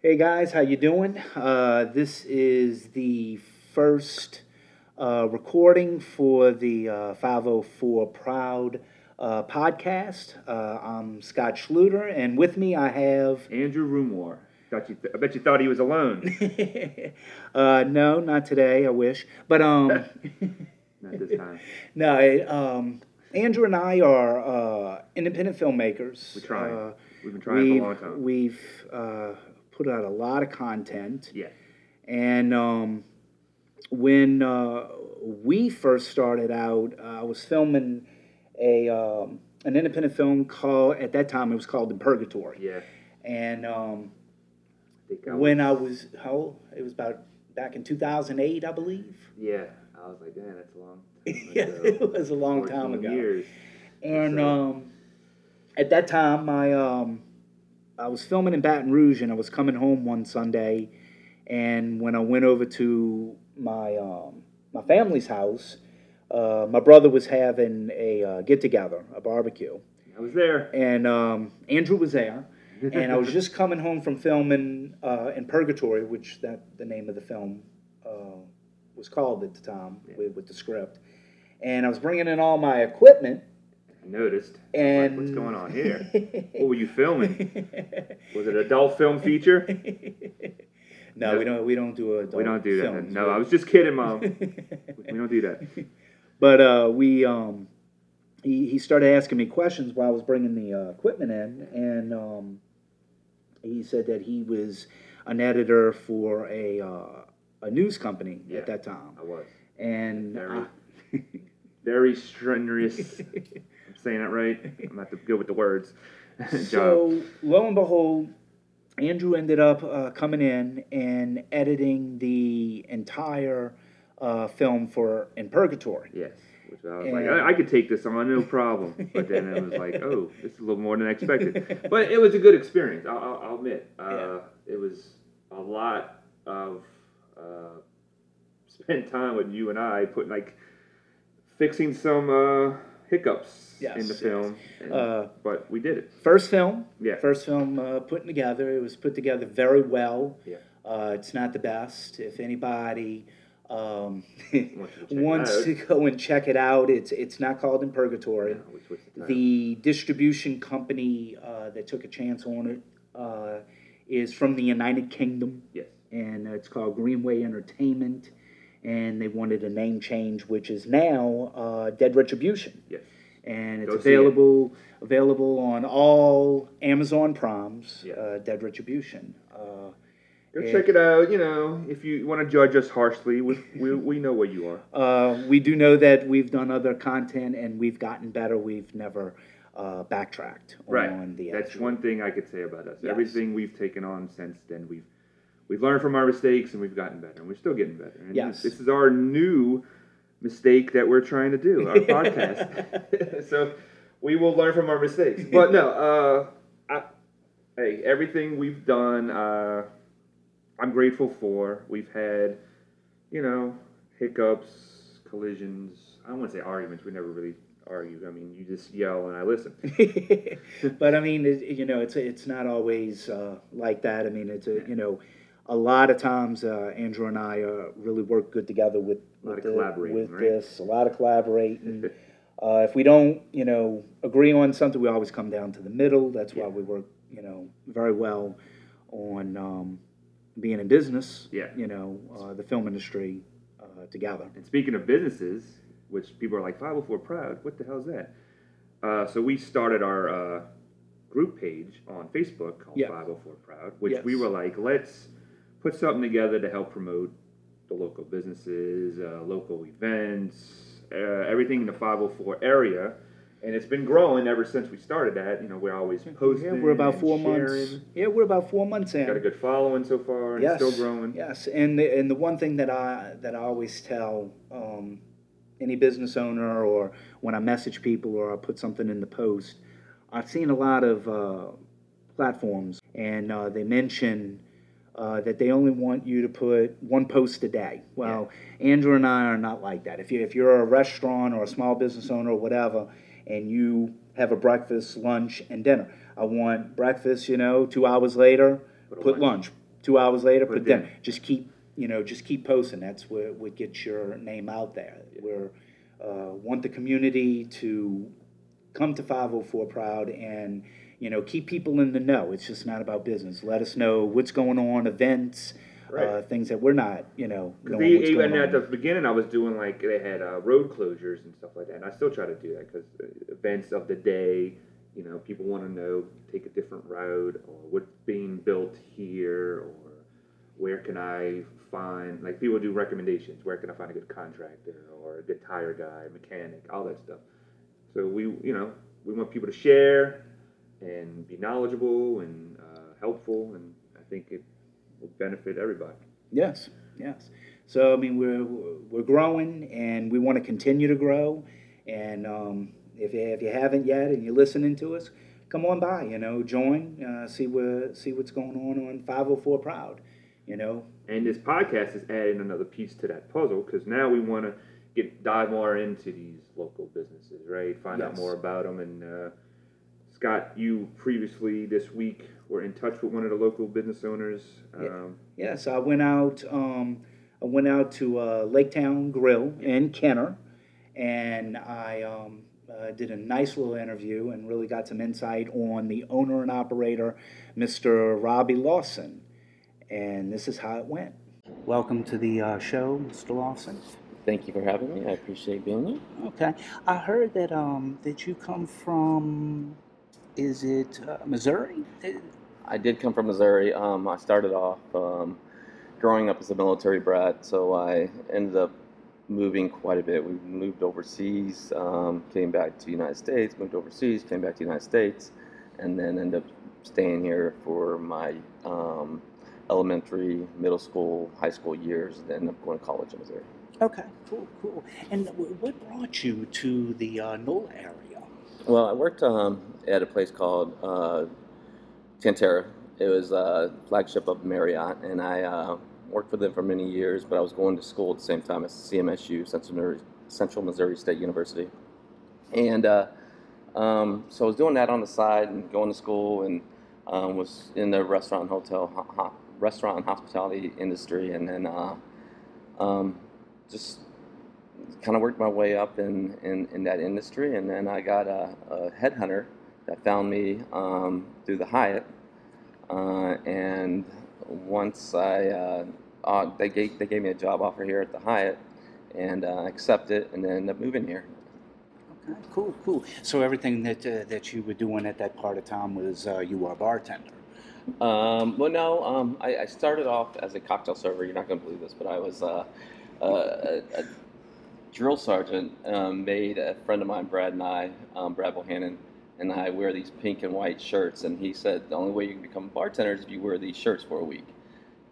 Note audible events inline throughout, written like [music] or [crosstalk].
Hey guys, how you doing? Uh, this is the first uh, recording for the uh, 504 Proud uh, podcast. Uh, I'm Scott Schluter, and with me I have. Andrew you th- I bet you thought he was alone. [laughs] uh, no, not today. I wish, but um, [laughs] Not this time. [laughs] no. it, Um, Andrew and I are uh, independent filmmakers. We're trying. Uh, We've been trying we've, for a long time. We've uh, put out a lot of content. yeah. And um, when uh, we first started out, uh, I was filming a um, an independent film called at that time it was called The Purgatory. Yeah. And um, I when I was how old? It was about back in 2008, I believe. Yeah. I was like, man, that's a long [laughs] time yeah, it was a long time ago. Years. And So- um, at that time, my um, I was filming in Baton Rouge, and I was coming home one Sunday, and when I went over to my um, my family's house, uh, my brother was having a uh, get together, a barbecue, I was there. and um, Andrew was there, and I was [laughs] just coming home from filming uh, in Purgatory, which that the name of the film uh, was called at the time with, with the script, and I was bringing in all my equipment. Noticed. And like, what's going on [laughs] here? what were you filming? Was it an adult film feature? no, we don't. We don't do a. we don't do that. films. No, I was just kidding, Mom. [laughs] we don't do that. But uh, we, um, he, he started asking me questions while I was bringing the uh, equipment in, and um, he said that he was an editor for a uh, a news company Yeah. at that time, I was. and Very, [laughs] very strenuous. Saying that right. I'm not good with the words. [laughs] So lo and behold, Andrew ended up uh, coming in and editing the entire uh, film for In Purgatory. Yes. Which I was like, I, I could take this on, no problem. But then it was like, oh, this is a little more than I expected. [laughs] But it was a good experience. I'll, I'll, I'll admit. Uh, Yeah. It was a lot of uh, spent time with you and I, putting like fixing some uh, hiccups Yes, in the film. And- Uh, but we did it. First film, Yeah. first film uh, putting together. It was put together very well. Yeah. Uh, it's not the best. If anybody um, [laughs] wants to go and check it out, it's it's not called In Purgatory. The. The distribution company uh, that took a chance on it uh, is from the United Kingdom, yes. and it's called Greenway Entertainment. And they wanted a name change, which is now uh, Dead Retribution Yes. and it's Go see it. available available on all Amazon Primes. Yeah. Uh, Dead Retribution. Uh, Go check it out. You know, if you want to judge us harshly, we, we, we know what you are. [laughs] uh, we do know that we've done other content and we've gotten better. We've never uh, backtracked Right. on the. That's actual- one thing I could say about us. Yes. Everything we've taken on since then, we've we've learned from our mistakes and we've gotten better, and we're still getting better. And Yes. this is our new mistake that we're trying to do, our [laughs] podcast. [laughs] so we will learn from our mistakes. But no, uh, I, hey, everything we've done, uh, I'm grateful for. We've had, you know, hiccups, collisions. I don't want to say arguments. We never really argue. I mean, you just yell and I listen. [laughs] but I mean, it, you know, it's it's not always uh, like that. I mean, it's a you know, a lot of times uh, Andrew and I uh, really work good together with with, the- with right? this. A lot of collaborating. [laughs] uh, if we don't, you know, agree on something, we always come down to the middle. That's why we work, you know, very well on um, being in business. Yeah. You know, uh, the film industry uh, together. And speaking of businesses, which people are like 504 Proud, what the hell's that? Uh, so we started our uh, group page on Facebook called Yeah. 504 Proud, which Yes. we were like, let's put something together to help promote the local businesses, uh, local events, uh, everything in the 504 area. And it's been growing ever since we started that. You know, we're always posting. Yeah, we're about four sharing. months. Yeah, we're about four months in. Got a good following so far, and yes, still growing. Yes, and the, and the one thing that I that I always tell um, any business owner or when I message people or I put something in the post, I've seen a lot of uh, platforms and uh, they mention. Uh, that they only want you to put one post a day. Well, Andrew and I are not like that. If you if you're a restaurant or a small business owner or whatever, and you have a breakfast, lunch, and dinner, I want breakfast. You know, two hours later, Put put lunch. lunch. two hours later, Put it then in. just keep, you know, just keep posting. That's what, what gets your name out there. We're, uh, want the community to come to 504 Proud and, you know, keep people in the know. It's just not about business. Let us know what's going on, events, uh, things that we're not, you know, what's even at the beginning, I was doing like they had uh, road closures and stuff like that, and I still try to do that because events of the day, you know, people want to know take a different road or what's being built here or where can I find like people do recommendations. Where can I find a good contractor or a good tire guy, mechanic, all that stuff. So we, you know, we want people to share and be knowledgeable and uh, helpful, and I think it will benefit everybody. Yes, yes. So I mean, we're we're growing, and we want to continue to grow. And um, if you, if you haven't yet, and you're listening to us, come on by. You know, join, uh, see where see what's going on on 504 Proud. You know, And this podcast is adding another piece to that puzzle because now we want to get dive more into these local businesses, right? Find out more about them. And uh, Scott, you previously this week were in touch with one of the local business owners. Yeah. Um, yeah. So I went out. Um, I went out to uh, LakeTown Grill in Kenner, and I um, uh, did a nice little interview and really got some insight on the owner and operator, Mr. Robbie Lawson. And this is how it went. Welcome to the uh, show, Mr. Lawson. Thank you for having me. I appreciate being here. Okay, I heard that um that you come from, is it uh, Missouri? I did come from Missouri. Um, I started off um, growing up as a military brat, so I ended up moving quite a bit. We moved overseas, um, came back to the United States, moved overseas, came back to the United States, and then ended up staying here for my um, elementary, middle school, high school years, then ended up going to college in Missouri. Okay, cool, cool. And what brought you to the uh, NOLA area? Well, I worked um, at a place called uh, Tan-Tar-A. It was a flagship of Marriott, and I uh, worked for them for many years. But I was going to school at the same time as CMSU, Central Missouri, Central Missouri State University, and uh, um, so I was doing that on the side and going to school, and um, was in the restaurant and hotel, ho- ho- restaurant and hospitality industry, and then uh, um, just kind of worked my way up in, in, in that industry, and then I got a, a headhunter that found me um, through the Hyatt, uh, and once I uh, uh, they gave they gave me a job offer here at the Hyatt, and uh, I accepted, and then ended up moving here. Okay, cool, cool. So everything that uh, that you were doing at that part of town was uh, you were a bartender. Um, well, no, um, I, I started off as a cocktail server. You're not going to believe this, but I was uh, uh, a, a drill sergeant. Um, made a friend of mine, Brad and I, um, Brad Bohannon, and I wear these pink and white shirts. And he said the only way you can become a bartender is if you wear these shirts for a week.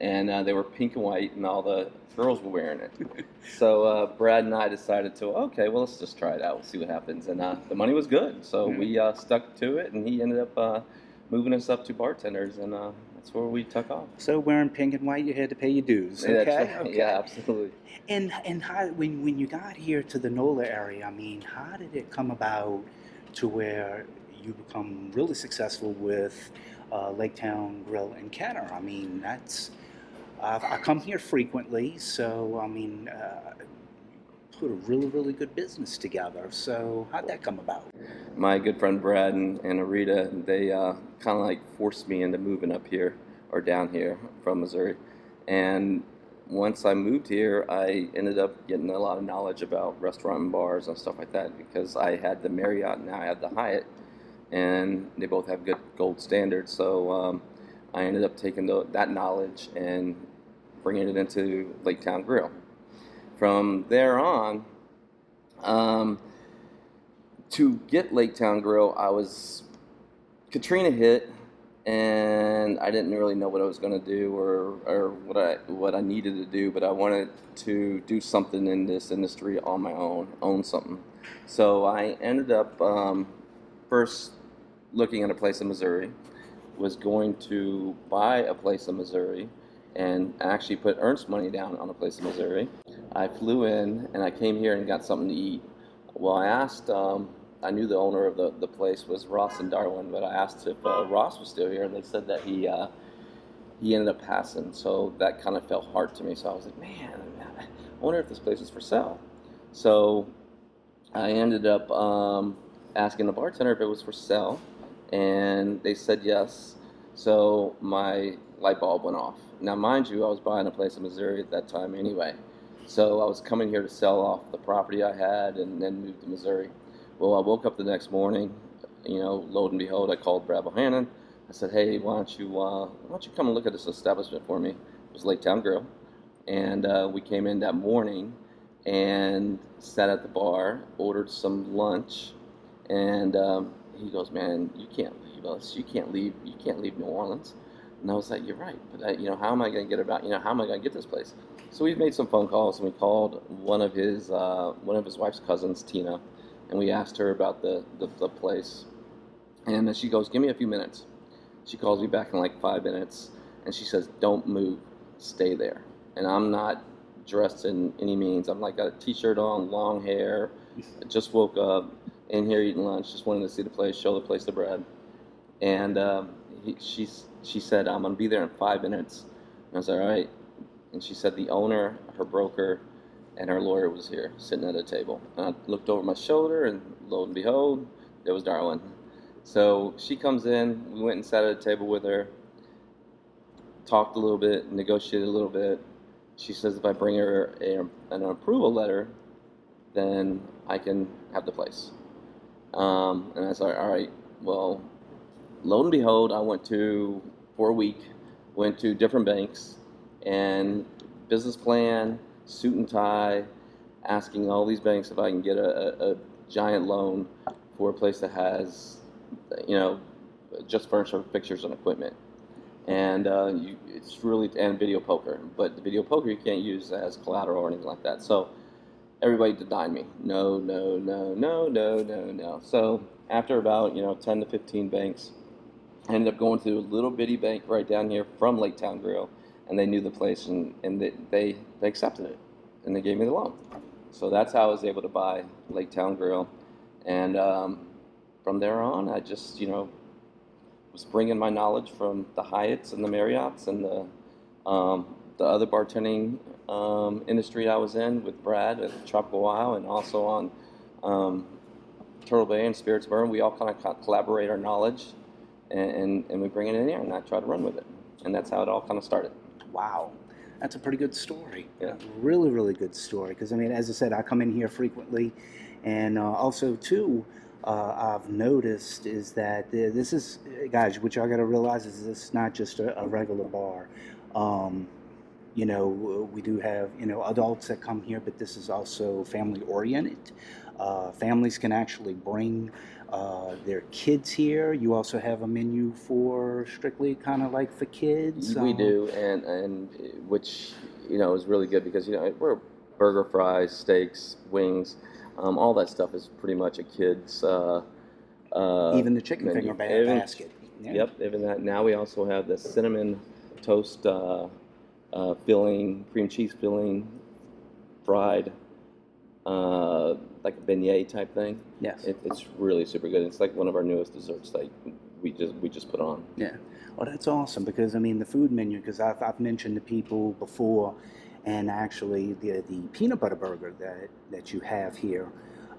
And uh, they were pink and white, and all the girls were wearing it. [laughs] so uh, Brad and I decided to, okay, well, let's just try it out, We'll see what happens. And uh, the money was good, so Mhm. we uh, stuck to it, and he ended up uh, moving us up to bartenders, and uh, that's where we took off. So wearing pink and white, you had to pay your dues. Okay, right. okay. Yeah, absolutely. And and how when when you got here to the NOLA area, I mean, how did it come about to where you become really successful with uh, LakeTown Grill and Kenner? I mean, that's I've, I come here frequently, so I mean, uh, put a really really good business together. So how'd that come about? My good friend Brad and, and Arita, they uh, kind of like forced me into moving up here or down here from Missouri. And once I moved here, I ended up getting a lot of knowledge about restaurant and bars and stuff like that because I had the Marriott and now I had the Hyatt, and they both have good gold standards. So um, I ended up taking the, that knowledge and bringing it into LakeTown Grill. From there on, um, to get LakeTown Grill, I was Katrina hit, and I didn't really know what I was going to do or, or what I what I needed to do, but I wanted to do something in this industry on my own, own something. So I ended up um, first looking at a place in Missouri, was going to buy a place in Missouri, and actually put earnest money down on a place in Missouri. I flew in and I came here and got something to eat. Well, I asked, um, I knew the owner of the, the place was Ross and Darwin, but I asked if uh, Ross was still here, and they said that he uh, he ended up passing, so that kind of felt hard to me. So I was like, man, I wonder if this place is for sale. So I ended up um, asking the bartender if it was for sale, and they said yes. So my light bulb went off. Now, mind you, I was buying a place in Missouri at that time anyway. So I was coming here to sell off the property I had and then move to Missouri. Well, I woke up the next morning, you know, lo and behold, I called Brad Bohannon. I said, hey, why don't you uh, why don't you come and look at this establishment for me? It was LakeTown Grill, and uh, we came in that morning and sat at the bar, ordered some lunch, and um, he goes, man, you can't leave us. You can't leave. You can't leave New Orleans. And I was like, you're right, but I, you know, how am I going to get about? You know, how am I going to get this place? So we've made some phone calls, and we called one of his uh, one of his wife's cousins, Tina, and we asked her about the, the, the place. And then she goes, give me a few minutes. She calls me back in like five minutes, and she says, don't move, stay there. And I'm not dressed in any means. I'm like got a t-shirt on, long hair. just woke up in here eating lunch. Just wanted to see the place, show the place to Brad. And um, he, she's she said, I'm gonna be there in five minutes. And I was like, all right. And she said the owner, her broker, and her lawyer was here sitting at a table. And I looked over my shoulder, and lo and behold, there was Darwin. So she comes in. We went and sat at a table with her, talked a little bit, negotiated a little bit. She says if I bring her a, an approval letter, then I can have the place. Um, and I was like, all right, well, lo and behold, I went to for a week, went to different banks, and business plan, suit and tie, asking all these banks if I can get a, a, giant loan for a place that has, you know, just furniture, fixtures, and equipment. And uh, you, it's really and video poker, but the video poker you can't use as collateral or anything like that. So everybody denied me. No, no, no, no, no, no, no. So after about you know 10 to 15 banks, I ended up going to a little bitty bank right down here from LakeTown Grill, and they knew the place and, and they, they, they accepted it, and they gave me the loan. So that's how I was able to buy LakeTown Grill, and um, from there on, I just you know was bringing my knowledge from the Hyatts and the Marriotts and the um, the other bartending um, industry I was in with Brad at Tropical Wow, and also on um, Turtle Bay and Spirits Burn. We all kind of collaborate our knowledge and, and, and we bring it in here and I try to run with it. And that's how it all kind of started. Wow. That's a pretty good story. Yeah. Really, really good story. Because, I mean, as I said, I come in here frequently. And uh, also, too, uh, I've noticed is that this is, guys, what y'all got to realize is this is not just a, a regular bar. Um, you know, we do have, you know, adults that come here, but this is also family oriented. Uh, families can actually bring uh, their kids here. You also have a menu for strictly kind of like for kids. We um, do, and and which you know is really good because you know we're burger, fries, steaks, wings, um, all that stuff is pretty much a kid's. Uh, uh, Even the chicken menu. finger Even- basket. Yeah. Yep, even that. Now we also have the cinnamon toast uh, filling, cream cheese filling, fried, uh, like a beignet type thing. Yes. It, it's really super good. It's like one of our newest desserts that we just we just put on. Yeah. Well, that's awesome because I mean the food menu because I've, I've mentioned to people before, and actually the the peanut butter burger that that you have here.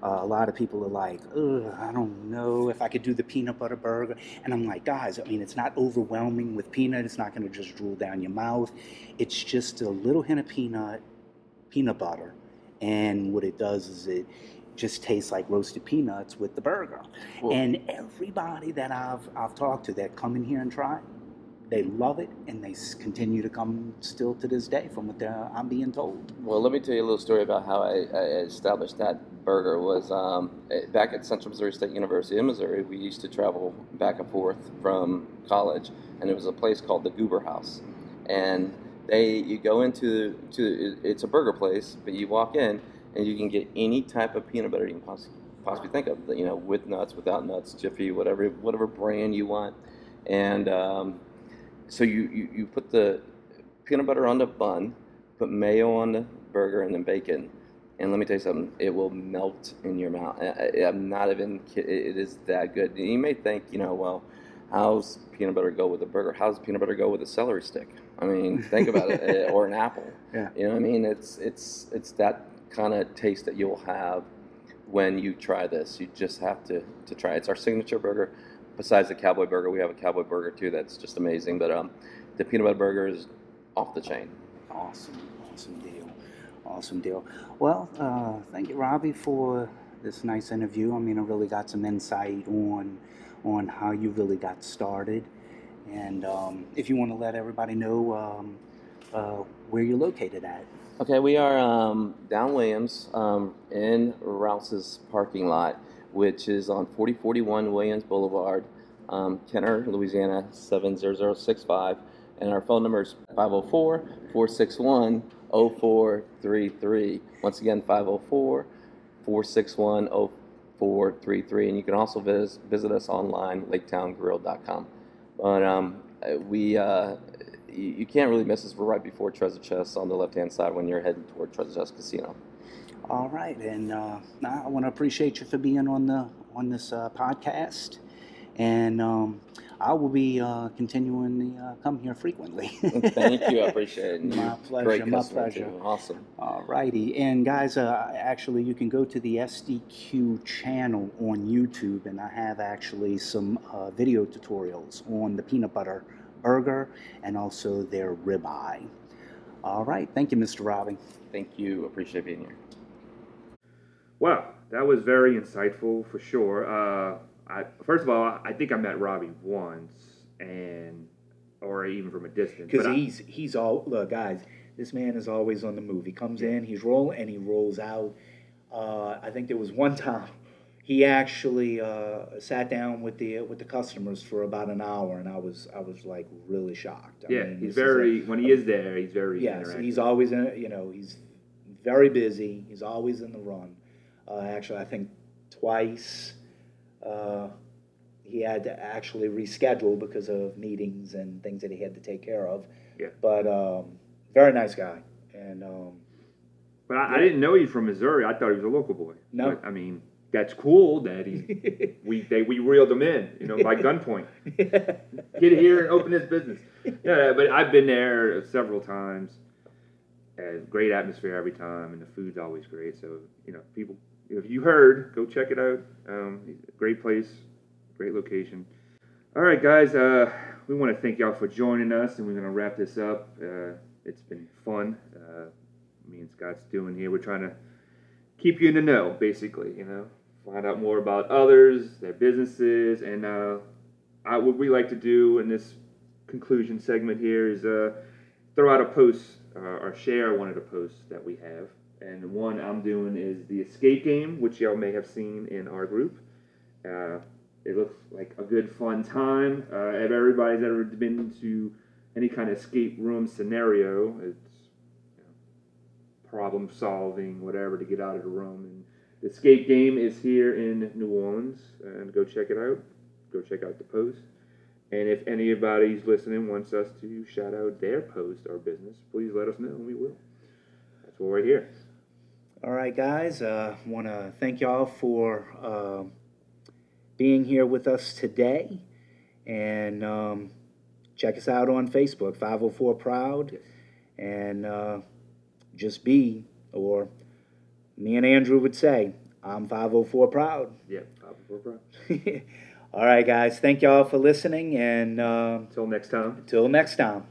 Uh, a lot of people are like, I don't know if I could do the peanut butter burger. And I'm like, guys, I mean, it's not overwhelming with peanut. It's not going to just drool down your mouth. It's just a little hint of peanut, peanut butter. And what it does is it just tastes like roasted peanuts with the burger. Well- and everybody that I've I've talked to that come in here and try, they love it, and they continue to come still to this day, from what I'm being told. Well, let me tell you a little story about how I, I established that burger. Was um, eh, back at Central Missouri State University in Missouri. We used to travel back and forth from college, and it was a place called the Goober House, and they you go into to it's a burger place, but you walk in and you can get any type of peanut butter you can possibly possibly think of. You know, with nuts, without nuts, Jiffy, whatever whatever brand you want, and um, so you, you you put the peanut butter on the bun, put mayo on the burger, and then bacon. And let me tell you something, it will melt in your mouth. I, I'm not even kidding, it is that good. And you may think, you know, well, how's peanut butter go with a burger? How's peanut butter go with a celery stick? I mean, think about it, eh, or an apple. [laughs] Yeah. You know what I mean? It's it's it's that kind of taste that you'll have when you try this. You just have to to try. it. It's our signature burger. Besides the cowboy burger, we have a cowboy burger too. That's just amazing. But um, the peanut butter burger is off the chain. Awesome, awesome awesome deal. Well, uh, thank you, Robbie, for this nice interview. I mean, I really got some insight on on how you really got started, and um, if you want to let everybody know um, uh, where you're located at. Okay, we are um, down Williams um, in Rouse's parking lot, which is on 4041 Williams Boulevard, um, Kenner, Louisiana 70065. And our phone number is 504 461 0433. Once again, 504 461 0433. And you can also visit, visit us online, laketowngrill.com. But um, we, uh, you, you can't really miss us. We're right before Treasure Chest on the left hand side when you're heading toward Treasure Chest Casino. All right, and uh, I want to appreciate you for being on the on this uh, podcast, and um, I will be uh, continuing to uh, come here frequently. Thank you. I [laughs] appreciate it. My pleasure, Great my pleasure. too. Awesome. All righty, and guys, uh, actually, you can go to the SDQ channel on YouTube, and I have actually some uh, video tutorials on the peanut butter burger and also their ribeye. All right, thank you, Mr. Robbie. Thank you. Appreciate being here. Wow, that was very insightful for sure. I, first of all, I think I met Robbie once, and or even from a distance. Because but I- he's he's all look, guys. This man is always on the move. He comes in, he's rolling, and he rolls out. Uh, I think there was one time he actually uh, sat down with the with the customers for about an hour, and I was I was like really shocked. I yeah, mean, he's is a- very when he is there, he's very Yes, interactive. he's always in. You know, he's very busy. He's always in the run. Uh, actually, I think twice uh, he had to actually reschedule because of meetings and things that he had to take care of. Yeah. But um, very nice guy, and um, But I, I didn't know he's from Missouri. I thought he was a local boy. No. But, I mean, that's cool that he [laughs] we they we reeled him in, you know, by [laughs] gunpoint. Get here and open this business. Yeah, but I've been there several times. And great atmosphere every time, and the food's always great. So you know, people, if you heard, go check it out. Um, great place, great location. All right, guys, uh, we want to thank y'all for joining us, and we're gonna wrap this up. Uh, it's been fun. Uh, me and Scott's doing here. We're trying to keep you in the know, basically. You know, find out more about others, their businesses, and uh, I, what we like to do in this conclusion segment here is uh, throw out a post uh, or share one of the posts that we have. And one I'm doing is the escape game, which y'all may have seen in our group. Uh, it looks like a good fun time. Uh, if everybody's ever been to any kind of escape room scenario, it's you know, problem solving, whatever, to get out of the room. And the escape game is here in New Orleans, and go check it out. Go check out the post. And if anybody's listening wants us to shout out their post or business, please let us know, and we will. That's why we're here. All right, guys. Uh, Want to thank y'all for uh, being here with us today, and um, check us out on Facebook, 504 Proud, Yes. and uh, just be, or me and Andrew would say, I'm 504 Proud. Yeah, Papa for Proud. [laughs] All right, guys. Thank y'all for listening, and uh, Until next time. until next time.